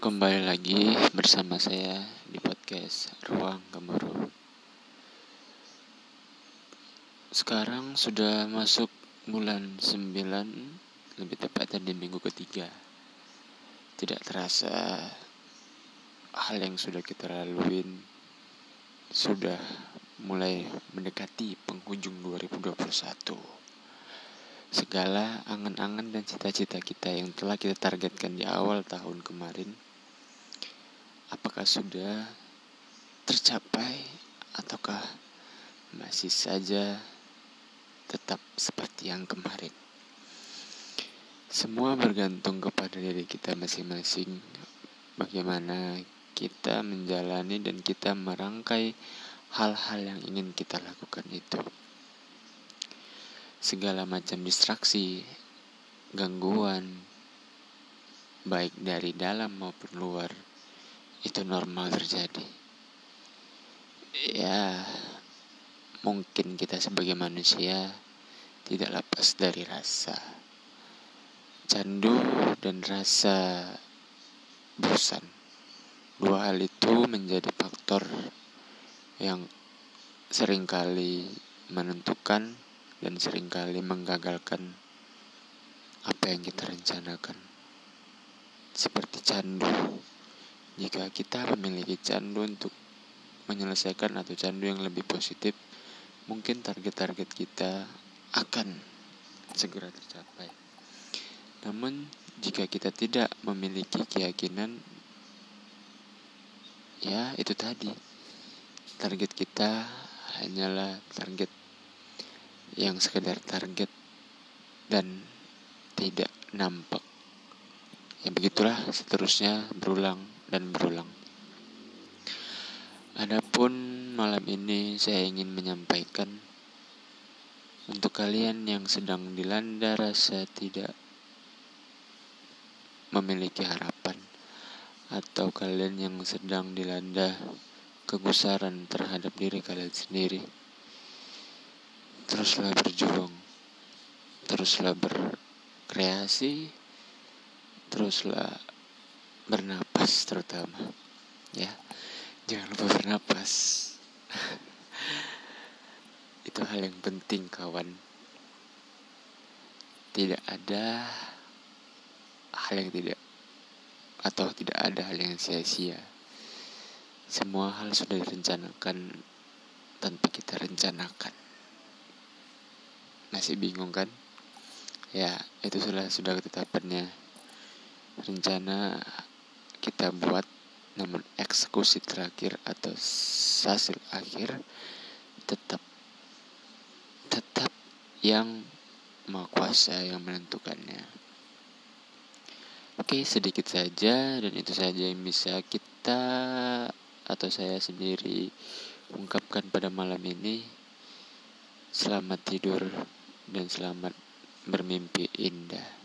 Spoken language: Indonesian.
Kembali lagi bersama saya di podcast Ruang Gemuruh. Sekarang sudah masuk bulan 9, lebih tepatnya di minggu ketiga. Tidak terasa hal yang sudah kita laluin sudah mulai mendekati penghujung 2021 segala angan-angan dan cita-cita kita yang telah kita targetkan di awal tahun kemarin apakah sudah tercapai ataukah masih saja tetap seperti yang kemarin. Semua bergantung kepada diri kita masing-masing. Bagaimana kita menjalani dan kita merangkai hal-hal yang ingin kita lakukan itu. Segala macam distraksi, gangguan, baik dari dalam maupun luar, itu normal terjadi. Ya, mungkin kita sebagai manusia tidak lepas dari rasa candu dan rasa bosan. Dua hal itu menjadi faktor yang sering kali menentukan dan sering kali menggagalkan apa yang kita rencanakan. Seperti candu jika kita memiliki candu untuk menyelesaikan atau candu yang lebih positif, mungkin target-target kita akan segera tercapai. Namun, jika kita tidak memiliki keyakinan, ya itu tadi, target kita hanyalah target yang sekedar target dan tidak nampak. Ya begitulah seterusnya berulang dan berulang. Adapun malam ini saya ingin menyampaikan untuk kalian yang sedang dilanda rasa tidak memiliki harapan atau kalian yang sedang dilanda kegusaran terhadap diri kalian sendiri. Teruslah berjuang. Teruslah berkreasi. Teruslah bernapas terutama. Ya jangan lupa bernapas. Itu hal yang penting kawan. Tidak ada hal yang tidak atau tidak ada hal yang sia-sia. Semua hal sudah direncanakan tanpa kita rencanakan. Masih bingung kan? Ya itu sudah sudah ketetapannya. Rencana kita buat namun eksekusi terakhir atau hasil akhir tetap tetap yang maha kuasa yang menentukannya. Oke sedikit saja dan itu saja yang bisa kita atau saya sendiri ungkapkan pada malam ini. Selamat tidur dan selamat bermimpi indah